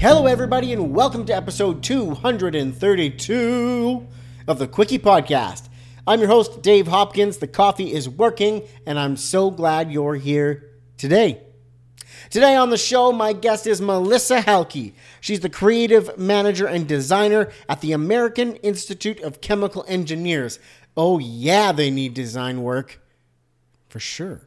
Hello, everybody, and welcome to episode 232 of the Quickie Podcast. I'm your host, Dave Hopkins. The coffee is working, and I'm so glad you're here today. Today on the show, my guest is Melissa Halka. She's the creative manager and designer at the American Institute of Chemical Engineers. Oh, yeah, they need design work. For sure.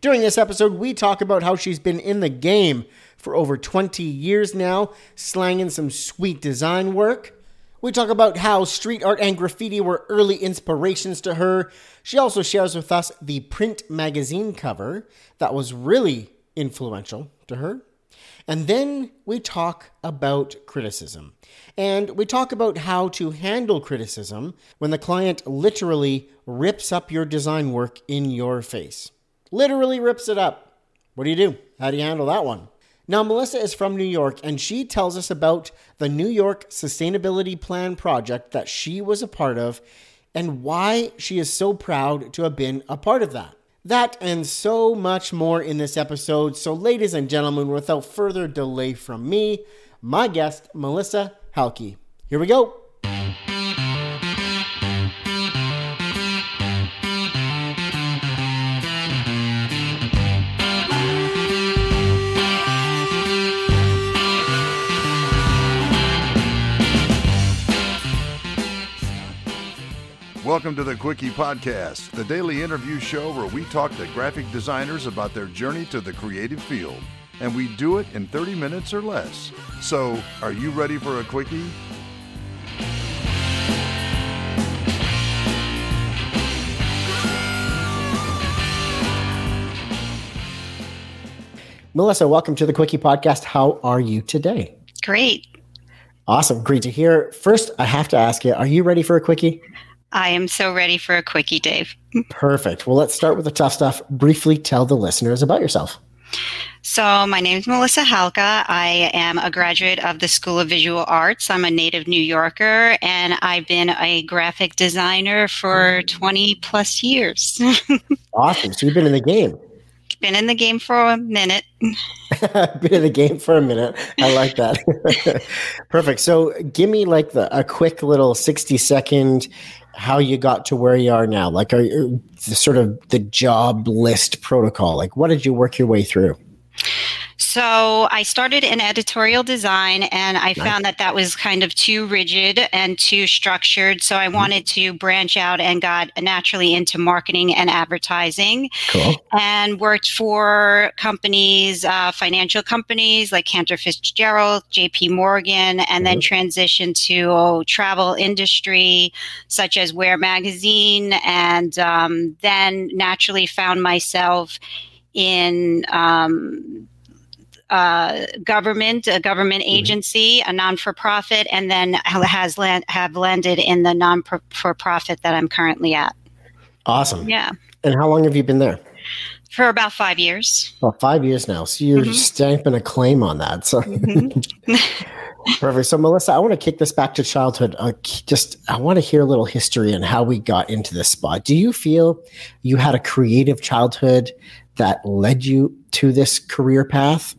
During this episode, we talk about how she's been in the game for over 20 years now, slanging some sweet design work. We talk about how street art and graffiti were early inspirations to her. She also shares with us the print magazine cover that was really influential to her. And then we talk about criticism. And we talk about how to handle criticism when the client literally rips up your design work in your face. Literally rips it up. What do you do? How do you handle that one? Now, Melissa is from New York and she tells us about the New York Sustainability Plan project that she was a part of and why she is so proud to have been a part of that. That and so much more in this episode. So, ladies and gentlemen, without further delay from me, my guest, Melissa Halka. Here we go. Welcome to the Quickie Podcast, the daily interview show where we talk to graphic designers about their journey to the creative field. And we do it in 30 minutes or less. So, are you ready for a Quickie? Melissa, welcome to the Quickie Podcast. How are you today? Great. Awesome. Great to hear. First, I have to ask you, are you ready for a Quickie? I am so ready for a quickie, Dave. Perfect. Well, let's start with the tough stuff. Briefly tell the listeners about yourself. So, my name is Melissa Halka. I am a graduate of the School of Visual Arts. I'm a native New Yorker, and I've been a graphic designer for 20 plus years. awesome. So, you've been in the game. Been in the game for a minute. been in the game for a minute. I like that. Perfect. So, give me like the a quick little 60 second how you got to where you are now. Like, are you, sort of the job list protocol? Like, what did you work your way through? So I started in editorial design and I nice. found that that was kind of too rigid and too structured. So I mm-hmm. wanted to branch out and got naturally into marketing and advertising cool. and worked for companies, uh, financial companies like Cantor Fitzgerald, JP Morgan, and mm-hmm. then transitioned to travel industry such as Where Magazine and um, then naturally found myself in um, uh, government, a government mm-hmm. agency, a non for profit, and then has land, have landed in the non for profit that I'm currently at. Awesome. Yeah. And how long have you been there? For about five years. Well, five years now. So you're mm-hmm. stamping a claim on that. So. Mm-hmm. Perfect. So, Melissa, I want to kick this back to childhood. Uh, just, I want to hear a little history and how we got into this spot. Do you feel you had a creative childhood that led you to this career path?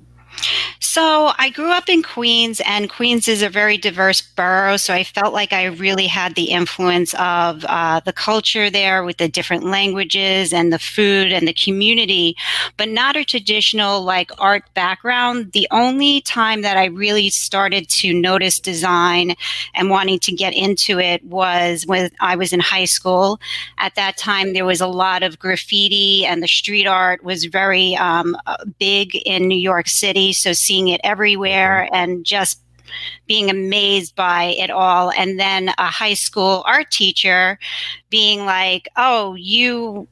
So I grew up in Queens, and Queens is a very diverse borough. So I felt like I really had the influence of uh, the culture there with the different languages and the food and the community, but not a traditional like art background. The only time that I really started to notice design and wanting to get into it was when I was in high school. At that time, there was a lot of graffiti, and the street art was very um, big in New York City. So seeing seeing it everywhere mm-hmm. and just being amazed by it all. And then a high school art teacher being like, oh, you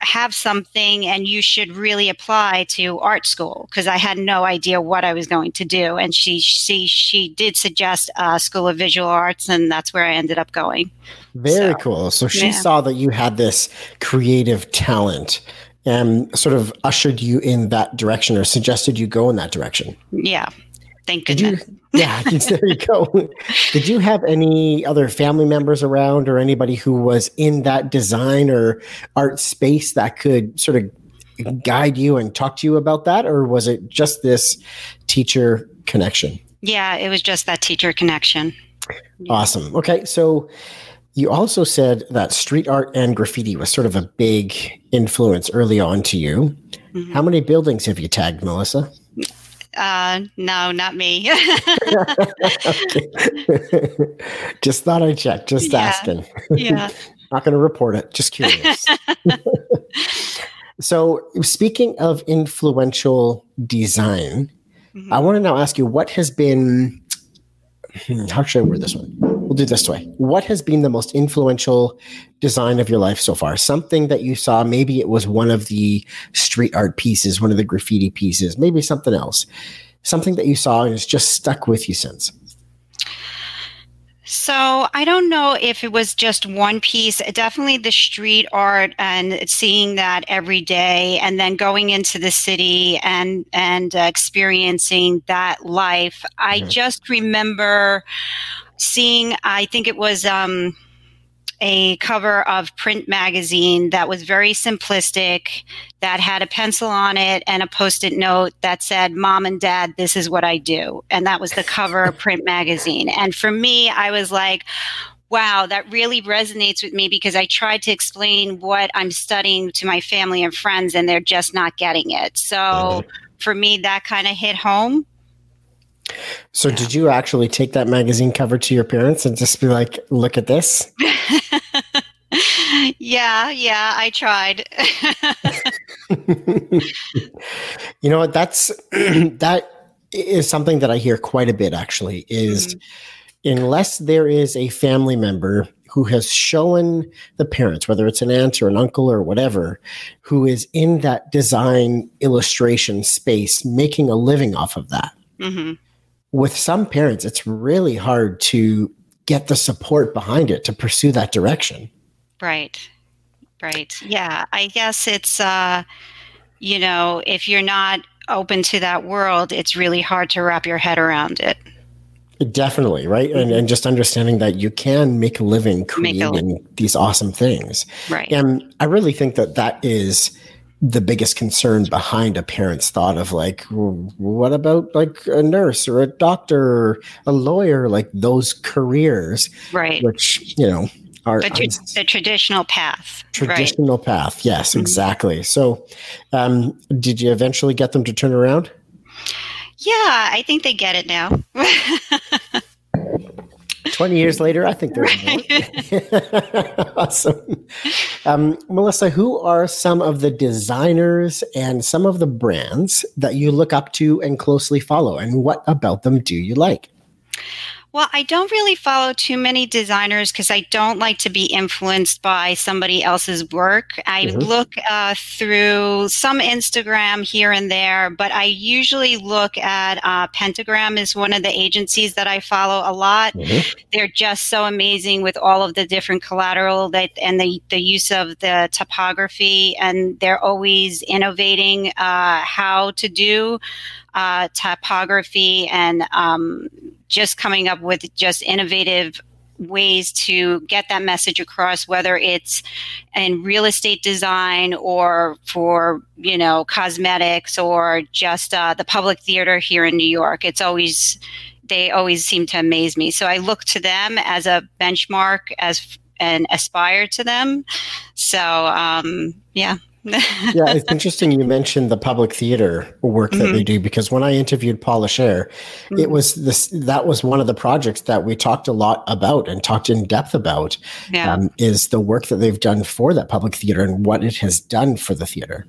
have something and you should really apply to art school because I had no idea what I was going to do. And she she she did suggest a school of visual arts, and that's where I ended up going. Very so, cool. So she yeah. saw that you had this creative talent and sort of ushered you in that direction or suggested you go in that direction. Yeah. Thank goodness. You, yeah, there you go. Did you have any other family members around or anybody who was in that design or art space that could sort of guide you and talk to you about that? Or was it just this teacher connection? Yeah, it was just that teacher connection. Awesome. Okay, so you also said that street art and graffiti was sort of a big influence early on to you. Mm-hmm. How many buildings have you tagged, Melissa? Uh, no, not me. just thought I'd check, just yeah. asking. Yeah. not going to report it, just curious. so, speaking of influential design, mm-hmm. I want to now ask you what has been, hmm, how should I word this one? We'll do this way. What has been the most influential design of your life so far? Something that you saw, maybe it was one of the street art pieces, one of the graffiti pieces, maybe something else. Something that you saw and has just stuck with you since. So I don't know if it was just one piece. Definitely the street art and seeing that every day, and then going into the city and and uh, experiencing that life. I mm-hmm. just remember seeing, I think it was um, a cover of print magazine that was very simplistic, that had a pencil on it and a post it note that said, Mom and Dad, this is what I do. And that was the cover of print magazine. And for me, I was like, wow, that really resonates with me because I tried to explain what I'm studying to my family and friends and they're just not getting it. So mm-hmm. for me, that kind of hit home. So, yeah. did you actually take that magazine cover to your parents and just be like, "Look at this"? yeah, yeah, I tried. you know what? That's that is something that I hear quite a bit. Actually, is mm-hmm. unless there is a family member who has shown the parents, whether it's an aunt or an uncle or whatever, who is in that design illustration space, making a living off of that. Mm-hmm with some parents, it's really hard to get the support behind it to pursue that direction. Right. Right. Yeah. I guess it's, uh, you know, if you're not open to that world, it's really hard to wrap your head around it. Definitely, right? Mm-hmm. And, and just understanding that you can make a living creating a li- these awesome things. Right. And I really think that that is the biggest concern behind a parent's thought of like what about like a nurse or a doctor or a lawyer? Like those careers right. which you know are the, tra- the traditional path traditional right. path yes mm-hmm. exactly. So um, did you eventually get them to turn around? Yeah i think they get it now 20 years later, I think they're awesome. Um, Melissa, who are some of the designers and some of the brands that you look up to and closely follow, and what about them do you like? Well, I don't really follow too many designers because I don't like to be influenced by somebody else's work. I mm-hmm. look uh, through some Instagram here and there, but I usually look at uh, Pentagram is one of the agencies that I follow a lot. Mm-hmm. They're just so amazing with all of the different collateral that and the the use of the typography, and they're always innovating uh, how to do uh, typography and um, just coming up with just innovative ways to get that message across whether it's in real estate design or for you know cosmetics or just uh, the public theater here in new york. It's always they always seem to amaze me. So i look to them as a benchmark as and aspire to them. So um, yeah yeah, it's interesting you mentioned the public theater work that mm-hmm. they do because when I interviewed Paula Scher, mm-hmm. it was this that was one of the projects that we talked a lot about and talked in depth about. Yeah. Um, is the work that they've done for that public theater and what it has done for the theater.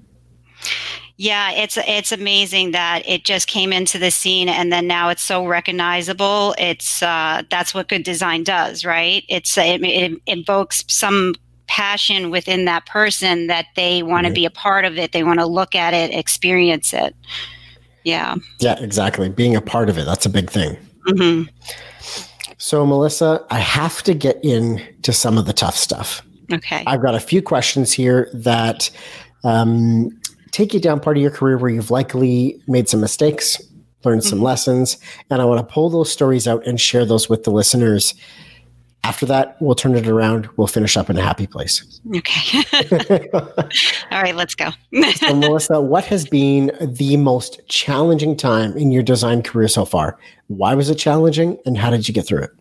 Yeah, it's it's amazing that it just came into the scene and then now it's so recognizable. It's uh, that's what good design does, right? It's it, it invokes some passion within that person that they want to be a part of it. They want to look at it, experience it. Yeah. Yeah, exactly. Being a part of it, that's a big thing. Mm-hmm. So, Melissa, I have to get into some of the tough stuff. Okay. I've got a few questions here that um, take you down part of your career where you've likely made some mistakes, learned some mm-hmm. lessons, and I want to pull those stories out and share those with the listeners After that, we'll turn it around. We'll finish up in a happy place. Okay. All right, let's go. so, Melissa, what has been the most challenging time in your design career so far? Why was it challenging, and how did you get through it?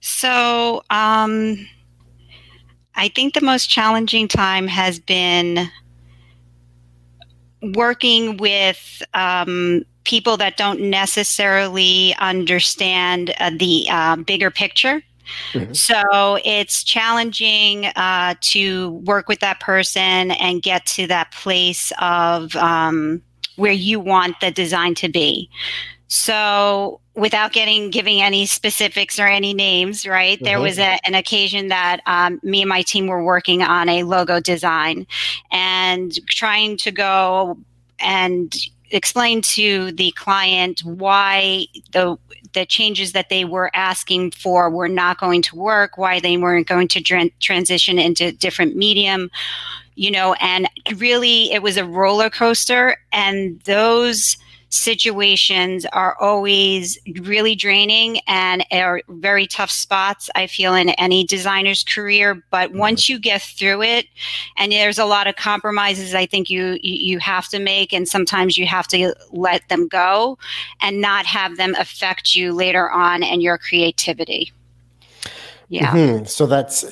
So, um, I think the most challenging time has been working with um, people that don't necessarily understand uh, the uh, bigger picture. Mm-hmm. So it's challenging uh, to work with that person and get to that place of um, where you want the design to be. So without getting giving any specifics or any names, right? Mm-hmm. There was a, an occasion that um, me and my team were working on a logo design and trying to go and explain to the client why the the changes that they were asking for were not going to work, why they weren't going to transition into different medium, you know, and really it was a roller coaster and those situations are always really draining and are very tough spots i feel in any designer's career but mm-hmm. once you get through it and there's a lot of compromises i think you you have to make and sometimes you have to let them go and not have them affect you later on and your creativity yeah mm-hmm. so that's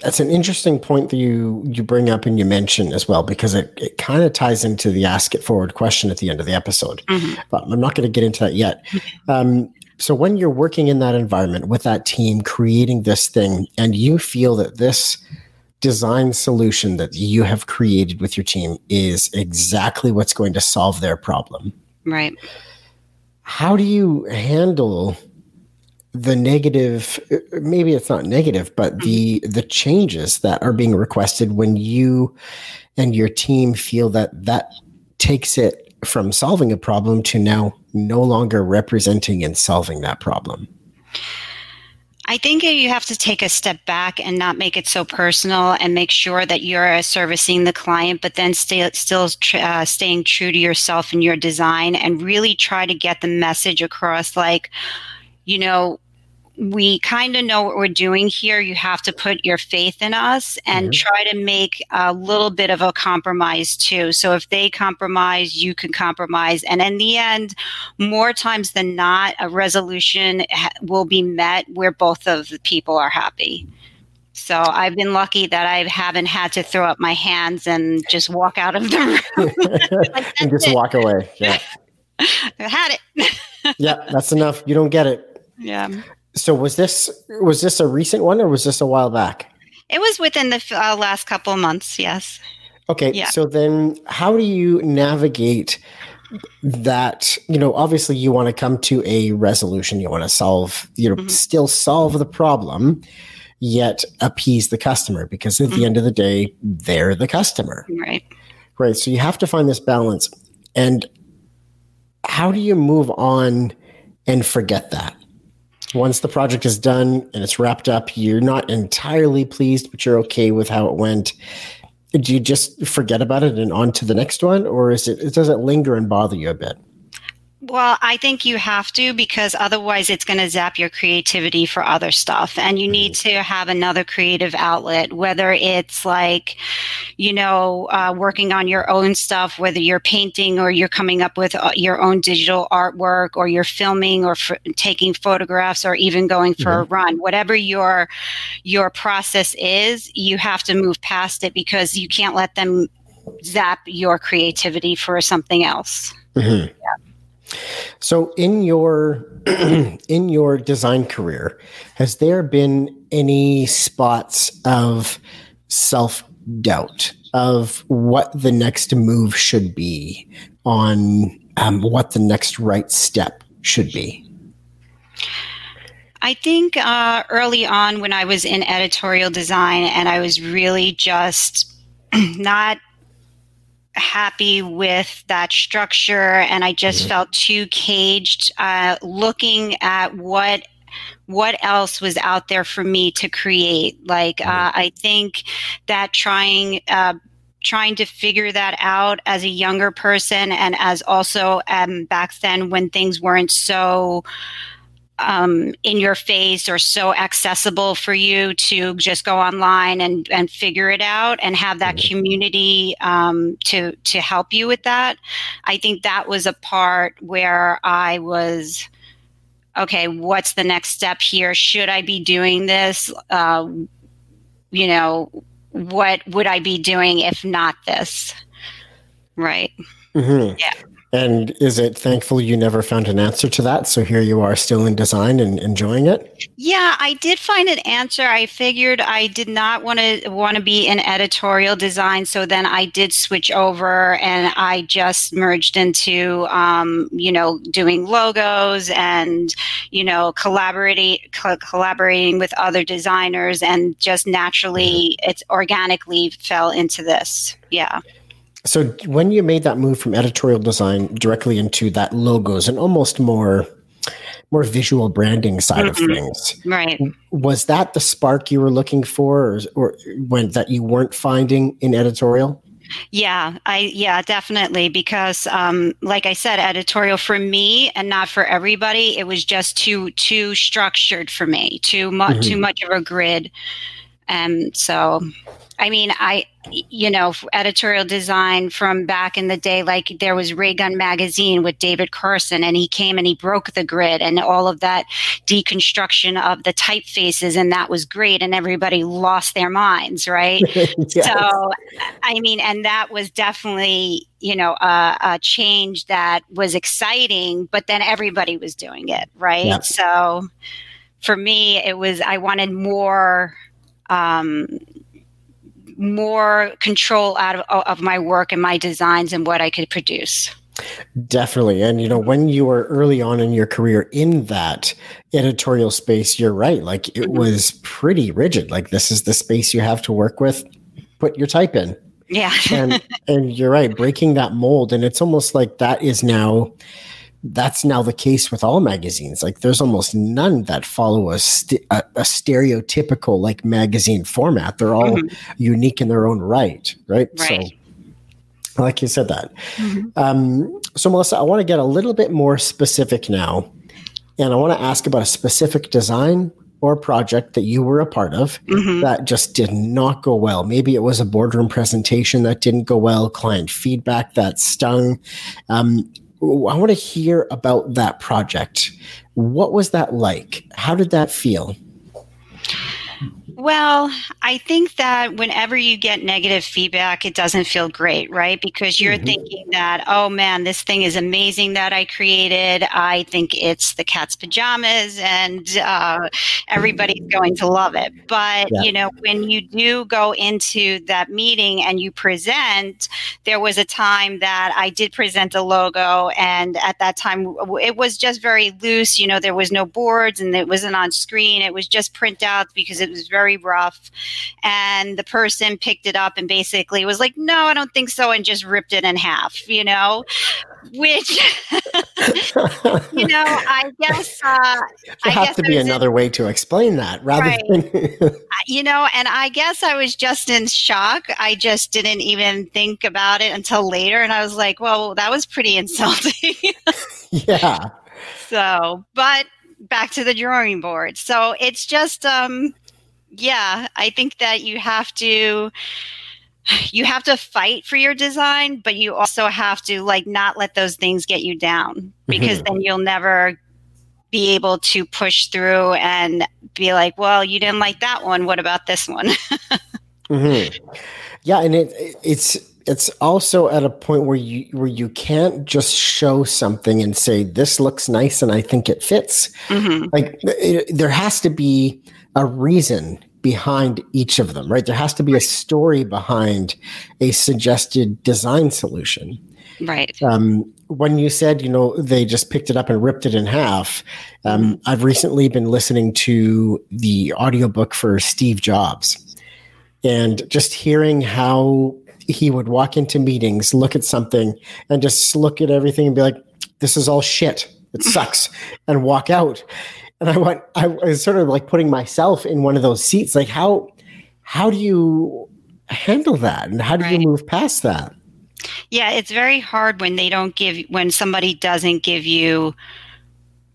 that's an interesting point that you you bring up and you mention as well because it, it kind of ties into the ask it forward question at the end of the episode. Mm-hmm. but i'm not going to get into that yet. Um, so when you're working in that environment with that team creating this thing and you feel that this design solution that you have created with your team is exactly what's going to solve their problem right. how do you handle the negative maybe it's not negative but the mm-hmm. the changes that are being requested when you and your team feel that that takes it from solving a problem to now no longer representing and solving that problem I think you have to take a step back and not make it so personal and make sure that you're servicing the client, but then stay, still uh, staying true to yourself and your design and really try to get the message across like, you know, we kind of know what we're doing here. You have to put your faith in us and mm-hmm. try to make a little bit of a compromise too. So if they compromise, you can compromise. And in the end, more times than not, a resolution ha- will be met where both of the people are happy. So I've been lucky that I haven't had to throw up my hands and just walk out of the room. like, and just it. walk away. Yeah. I had it. yeah, that's enough. You don't get it. Yeah. So was this was this a recent one or was this a while back? It was within the uh, last couple of months. Yes. Okay. Yeah. So then, how do you navigate that? You know, obviously, you want to come to a resolution. You want to solve. You know, mm-hmm. still solve the problem, yet appease the customer because at mm-hmm. the end of the day, they're the customer. Right. Right. So you have to find this balance. And how do you move on and forget that? Once the project is done and it's wrapped up, you're not entirely pleased, but you're okay with how it went. Do you just forget about it and on to the next one, or is it does it linger and bother you a bit? Well, I think you have to because otherwise it's going to zap your creativity for other stuff. And you need to have another creative outlet, whether it's like, you know, uh, working on your own stuff, whether you're painting or you're coming up with uh, your own digital artwork or you're filming or f- taking photographs or even going for mm-hmm. a run, whatever your, your process is, you have to move past it because you can't let them zap your creativity for something else. Mm-hmm. Yeah. So in your in your design career, has there been any spots of self doubt of what the next move should be on um, what the next right step should be? I think uh, early on when I was in editorial design and I was really just not happy with that structure and I just mm-hmm. felt too caged uh, looking at what what else was out there for me to create like uh, mm-hmm. I think that trying uh, trying to figure that out as a younger person and as also um, back then when things weren't so um, in your face or so accessible for you to just go online and, and figure it out and have that mm-hmm. community um, to to help you with that. I think that was a part where I was okay. What's the next step here? Should I be doing this? Uh, you know, what would I be doing if not this? Right. Mm-hmm. Yeah. And is it thankful you never found an answer to that? So here you are still in design and enjoying it? Yeah, I did find an answer. I figured I did not want to want to be in editorial design, so then I did switch over and I just merged into um, you know doing logos and you know collaborating co- collaborating with other designers and just naturally mm-hmm. it organically fell into this. Yeah. So when you made that move from editorial design directly into that logos and almost more more visual branding side mm-hmm. of things. Right. Was that the spark you were looking for or, or when that you weren't finding in editorial? Yeah, I yeah, definitely because um like I said editorial for me and not for everybody, it was just too too structured for me, too much mm-hmm. too much of a grid. And so I mean, I, you know, editorial design from back in the day, like there was Ray Gun Magazine with David Carson, and he came and he broke the grid and all of that deconstruction of the typefaces, and that was great, and everybody lost their minds, right? yes. So, I mean, and that was definitely, you know, a, a, change that was exciting, but then everybody was doing it, right? Yeah. So, for me, it was I wanted more. Um, more control out of, of my work and my designs and what I could produce. Definitely. And, you know, when you were early on in your career in that editorial space, you're right. Like it mm-hmm. was pretty rigid. Like this is the space you have to work with, put your type in. Yeah. and, and you're right, breaking that mold. And it's almost like that is now that's now the case with all magazines. Like there's almost none that follow a, st- a, a stereotypical like magazine format. They're all mm-hmm. unique in their own right, right? Right. So, like you said that. Mm-hmm. Um, so Melissa, I want to get a little bit more specific now, and I want to ask about a specific design or project that you were a part of mm-hmm. that just did not go well. Maybe it was a boardroom presentation that didn't go well, client feedback that stung. Um, I want to hear about that project. What was that like? How did that feel? Well, I think that whenever you get negative feedback, it doesn't feel great, right? Because you're mm-hmm. thinking that, oh man, this thing is amazing that I created. I think it's the cat's pajamas and uh, everybody's going to love it. But, yeah. you know, when you do go into that meeting and you present, there was a time that I did present a logo. And at that time, it was just very loose. You know, there was no boards and it wasn't on screen. It was just printouts because it was very very rough. And the person picked it up and basically was like, no, I don't think so, and just ripped it in half, you know? Which, you know, I guess. Uh, there has to be another in, way to explain that rather right. than. you know, and I guess I was just in shock. I just didn't even think about it until later. And I was like, well, that was pretty insulting. yeah. So, but back to the drawing board. So it's just um yeah, I think that you have to you have to fight for your design, but you also have to like not let those things get you down because then you'll never be able to push through and be like, well, you didn't like that one. What about this one? mm-hmm. Yeah, and it it's it's also at a point where you where you can't just show something and say this looks nice and I think it fits. Mm-hmm. Like it, there has to be a reason behind each of them, right? There has to be a story behind a suggested design solution. Right. Um, when you said, you know, they just picked it up and ripped it in half, um, mm-hmm. I've recently been listening to the audiobook for Steve Jobs and just hearing how he would walk into meetings, look at something, and just look at everything and be like, this is all shit. It sucks, and walk out and I went, I was sort of like putting myself in one of those seats. Like, how, how do you handle that, and how do right. you move past that? Yeah, it's very hard when they don't give when somebody doesn't give you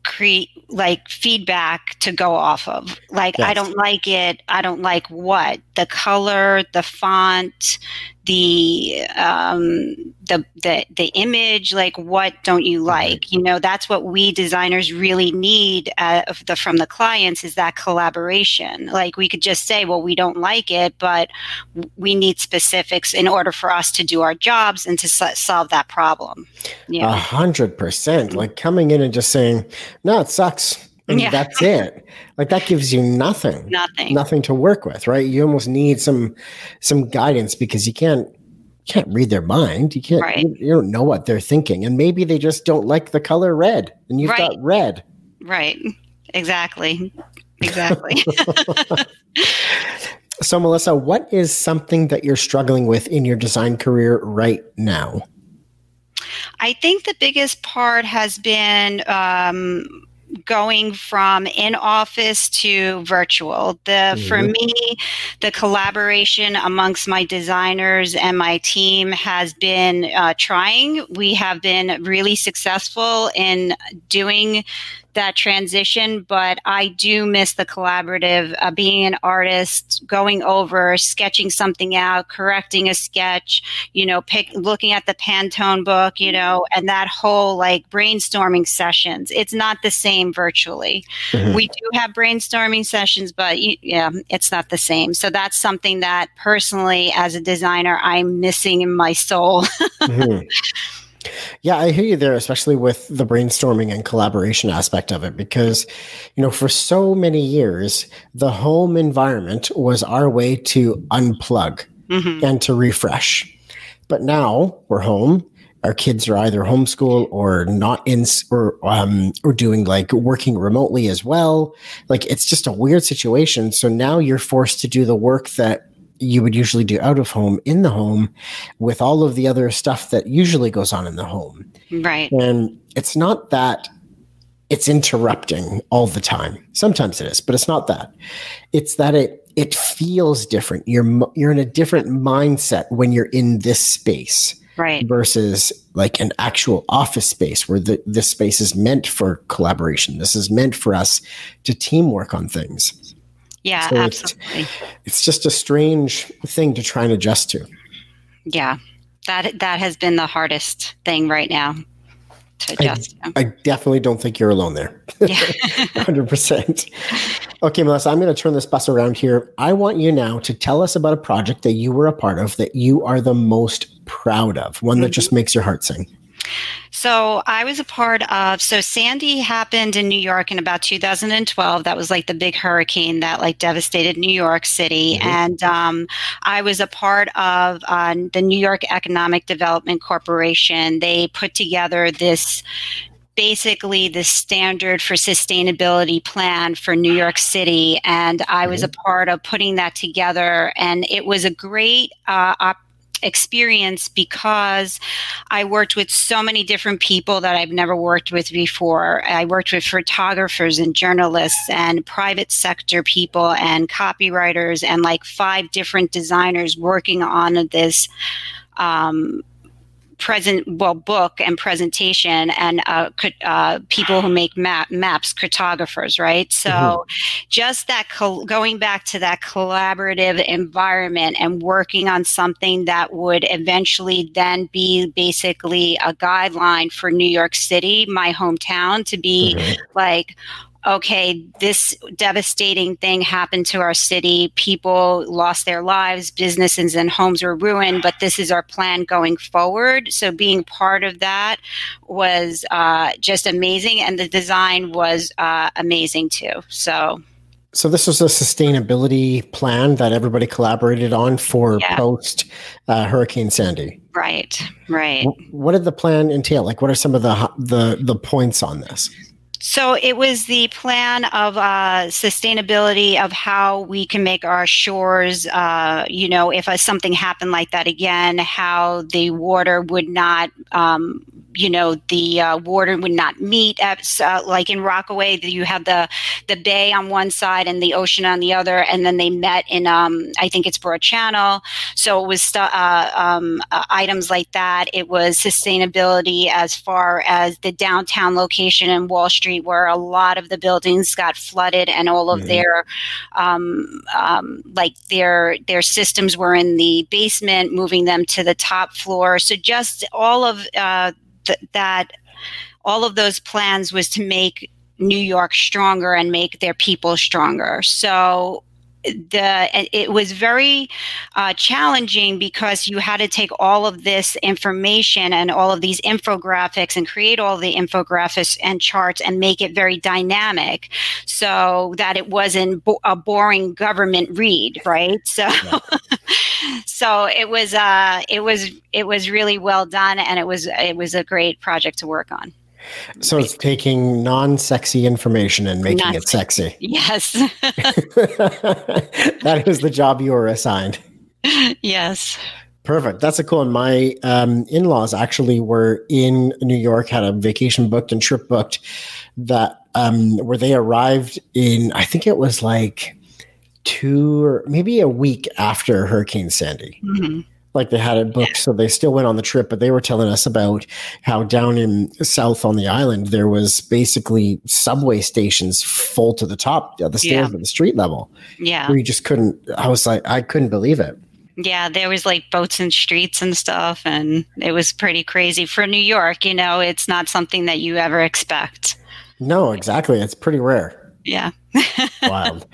concrete like feedback to go off of. Like, Yes. I don't like it. I don't like what the color, the font, the um, the the the image. Like, what don't you like? You know, that's what we designers really need uh, the from the clients is that collaboration. Like, we could just say, well, we don't like it, but we need specifics in order for us to do our jobs and to so- solve that problem. A hundred percent. Like coming in and just saying, "No, it sucks," and Yeah. that's it. Like that gives you nothing, Nothing. nothing to work with, right? You almost need some some guidance because you can't you can't read their mind. You can't. Right. You, you don't know what they're thinking, and maybe they just don't like the color red, and you've Right. got red. Right. Exactly. Exactly. So, Melissa, what is something that you're struggling with in your design career right now? I think the biggest part has been um, going from in office to virtual. The for Mhm. me, the collaboration amongst my designers and my team has been uh, trying. We have been really successful in doing that transition, but I do miss the collaborative, uh, being an artist, going over, sketching something out, correcting a sketch, you know, pick, looking at the Pantone book, you know, and that whole like brainstorming sessions. It's not the same virtually. Mhm. We do have brainstorming sessions, but yeah, it's not the same. So that's something that personally, as a designer, I'm missing in my soul. Mhm. Yeah, I hear you there, especially with the brainstorming and collaboration aspect of it, because, you know, for so many years, the home environment was our way to unplug Mhm. and to refresh. But now we're home. Our kids are either homeschool or not in, or um, or doing like working remotely as well. Like it's just a weird situation. So now you're forced to do the work that you would usually do out of home in the home with all of the other stuff that usually goes on in the home. Right. And it's not that it's interrupting all the time. Sometimes it is, but it's not that. It's that it it feels different. You're you're in a different mindset when you're in this space Right. versus like an actual office space where the, this space is meant for collaboration. This is meant for us to teamwork on things. Yeah, So it's- absolutely. It's just a strange thing to try and adjust to. Yeah. That that has been the hardest thing right now to adjust. to. I definitely don't think you're alone there. Yeah. 100%. Okay, Melissa, I'm going to turn this bus around here. I want you now to tell us about a project that you were a part of that you are the most proud of, one that just mm-hmm. makes your heart sing. So I was a part of so Sandy happened in New York in about 2012. That was like the big hurricane that like devastated New York City, Mhm. and um, I was a part of uh, the New York Economic Development Corporation. They put together this basically the standard for sustainability plan for New York City, and I was a part of putting that together, and it was a great uh, op- experience because I worked with so many different people that I've never worked with before. I worked with photographers and journalists and private sector people and copywriters and like five different designers working on this um, present well book and presentation and uh, uh, people who make map, maps cartographers right so Mhm. just that col- going back to that collaborative environment and working on something that would eventually then be basically a guideline for new york city my hometown to be Mhm. like okay, this devastating thing happened to our city. People lost their lives, businesses and homes were ruined, but this is our plan going forward. So being part of that was uh, just amazing. And the design was uh, amazing too. So, So this was a sustainability plan that everybody collaborated on for Yeah. post uh, Hurricane Sandy. right, right. What did the plan entail? Like, what are some of the the the points on this? So it was the plan of uh, sustainability of how we can make our shores, uh, you know, if uh, something happened like that again, how the water would not um, you know the uh, water would not meet at, uh, like in rockaway you have the the bay on one side and the ocean on the other and then they met in um, i think it's broad channel. So it was stu- uh, um, uh, items like that. It was sustainability as far as the downtown location in wall street where a lot of the buildings got flooded and all of mm-hmm. their um, um, like their their systems were in the basement moving them to the top floor. So just all of uh, th- that all of those plans was to make New York stronger and make their people stronger. So the it was very uh, challenging because you had to take all of this information and all of these infographics and create all the infographics and charts and make it very dynamic so that it wasn't bo- a boring government read right so yeah. so it was uh it was it was really well done and it was it was a great project to work on so it's taking non-sexy information and making Not, it sexy. Yes. that is the job you were assigned. Yes. Perfect. That's a cool one. My um, in-laws actually were in New York, had a vacation booked and trip booked that um, where they arrived in. I think it was like two or maybe a week after Hurricane Sandy. Mm-hmm like they had it booked, so they still went on the trip. But they were telling us about how down in south on the island there was basically subway stations full to the top, the stairs yeah. at the street level. Yeah, we just couldn't. I was like, I couldn't believe it. Yeah, there was like boats and streets and stuff, and it was pretty crazy for New York. You know, it's not something that you ever expect. No, exactly. It's pretty rare. Yeah. Wild.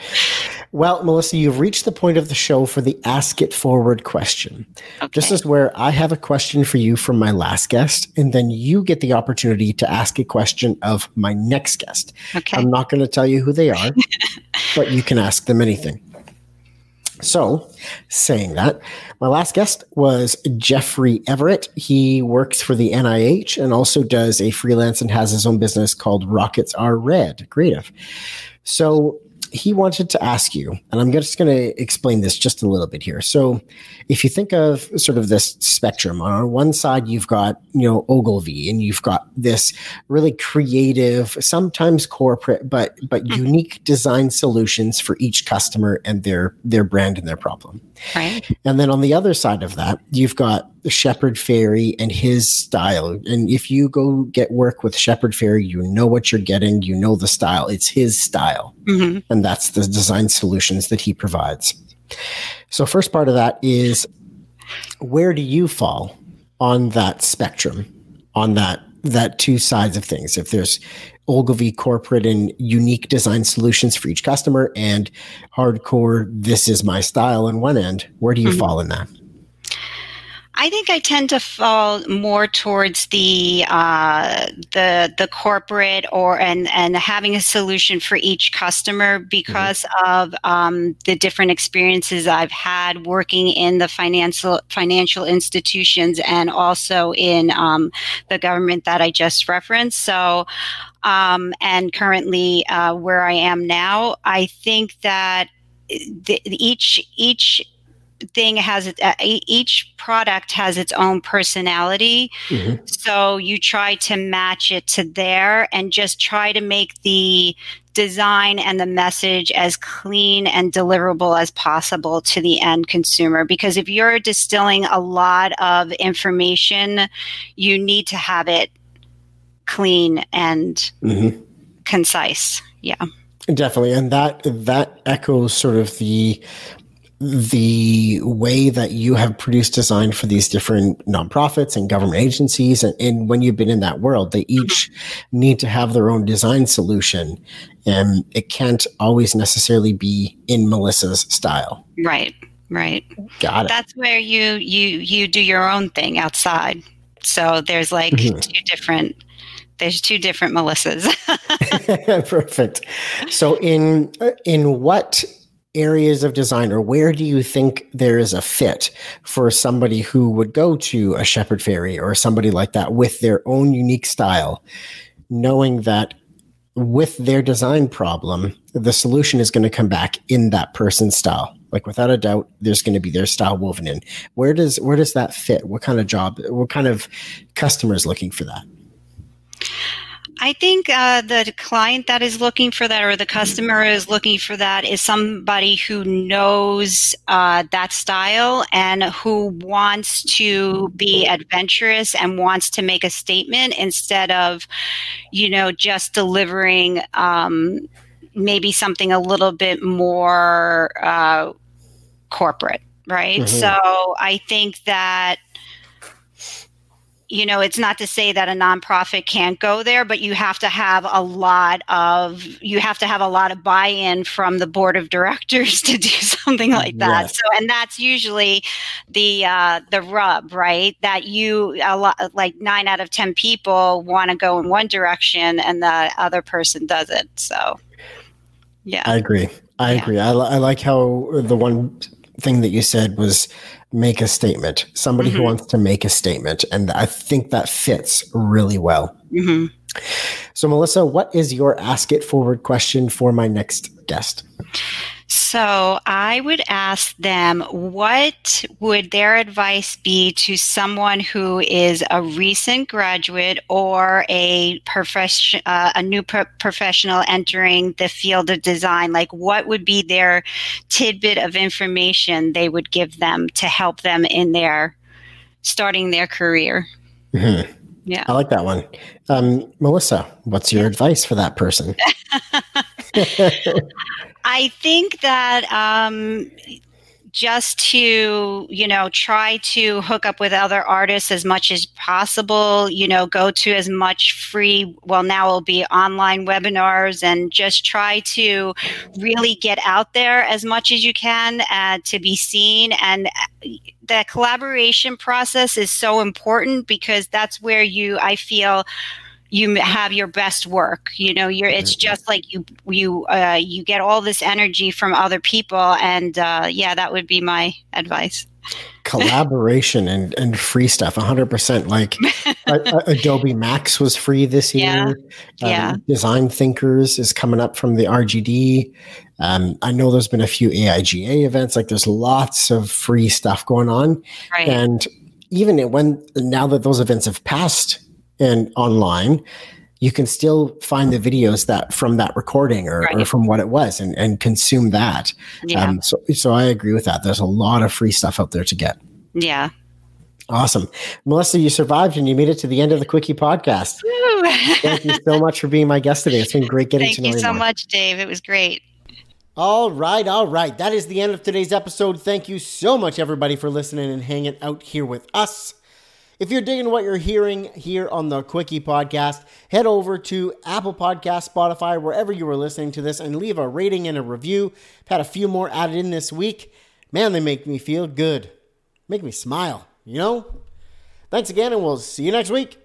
Well, Melissa, you've reached the point of the show for the Ask It Forward question. Okay. This is where I have a question for you from my last guest, and then you get the opportunity to ask a question of my next guest. Okay. I'm not going to tell you who they are, but you can ask them anything. So, saying that, my last guest was Jeffrey Everett. He works for the NIH and also does a freelance and has his own business called Rockets Are Red Creative. So, he wanted to ask you, and I'm just going to explain this just a little bit here. So, if you think of sort of this spectrum, on one side you've got you know Ogilvy, and you've got this really creative, sometimes corporate, but but mm-hmm. unique design solutions for each customer and their their brand and their problem. Right. And then on the other side of that, you've got Shepard Fairey and his style. And if you go get work with Shepard Fairey, you know what you're getting, you know the style. It's his style. Mm-hmm. And that's the design solutions that he provides. So, first part of that is where do you fall on that spectrum, on that that two sides of things? If there's Ogilvy corporate and unique design solutions for each customer and hardcore, this is my style on one end, where do you mm-hmm. fall in that? I think I tend to fall more towards the uh, the the corporate or and and having a solution for each customer because mm-hmm. of um, the different experiences I've had working in the financial financial institutions and also in um, the government that I just referenced. So. Um, and currently, uh, where I am now, I think that the, each each thing has uh, each product has its own personality. Mm-hmm. so you try to match it to there and just try to make the design and the message as clean and deliverable as possible to the end consumer. Because if you're distilling a lot of information you need to have it clean and mm-hmm. concise. Yeah. Definitely. And that that echoes sort of the the way that you have produced design for these different nonprofits and government agencies and, and, when you've been in that world they each need to have their own design solution and it can't always necessarily be in melissa's style. Right right. Got it. That's where you you you do your own thing outside. So there's like mm-hmm. two different there's two different melissas. Perfect. So in in what areas of design or where do you think there is a fit for somebody who would go to a shepard fairey or somebody like that with their own unique style, knowing that with their design problem, the solution is going to come back in that person's style. Like without a doubt, there's going to be their style woven in. Where does where does that fit? What kind of job? What kind of customers looking for that? I think uh, the client that is looking for that or the customer is looking for that is somebody who knows uh, that style and who wants to be adventurous and wants to make a statement instead of, you know, just delivering um, maybe something a little bit more uh, corporate, right? Mm-hmm. So I think that you know, it's not to say that a nonprofit can't go there, but you have to have a lot of you have to have a lot of buy-in from the board of directors to do something like that. Yes. So, and that's usually the uh, the rub, right? That you a lot like nine out of ten people want to go in one direction, and the other person doesn't. So, yeah, I agree. I yeah. agree. I, I like how the one thing that you said was make a statement, somebody mm-hmm. who wants to make a statement. And I think that fits really well. Mm-hmm. So, Melissa, what is your ask it forward question for my next guest? So I would ask them what would their advice be to someone who is a recent graduate or a profession, uh, a new pro- professional entering the field of design? Like, what would be their tidbit of information they would give them to help them in their starting their career? Mm-hmm. Yeah, I like that one. Um, Melissa, what's your advice for that person? I think that um, just to you know try to hook up with other artists as much as possible you know go to as much free well now it'll be online webinars and just try to really get out there as much as you can uh, to be seen. And uh, the collaboration process is so important because that's where you i feel you have your best work you know you're it's just like you you uh, you get all this energy from other people and uh, yeah that would be my advice collaboration and, and free stuff 100% like adobe max was free this year yeah. Um, yeah. design thinkers is coming up from the rgd um, i know there's been a few aiga events like there's lots of free stuff going on right. and even when now that those events have passed and online, you can still find the videos that from that recording or, right. or from what it was and, and consume that. Yeah. Um, so, so I agree with that. There's a lot of free stuff out there to get. Yeah. Awesome. Melissa, you survived and you made it to the end of the Quickie podcast. Thank you so much for being my guest today. It's been great getting Thank to know you. Thank you so more. much, Dave. It was great. All right, all right. That is the end of today's episode. Thank you so much, everybody, for listening and hanging out here with us. If you're digging what you're hearing here on the Quickie Podcast, head over to Apple Podcast, Spotify, wherever you were listening to this, and leave a rating and a review. I've had a few more added in this week. Man, they make me feel good. Make me smile, you know? Thanks again, and we'll see you next week.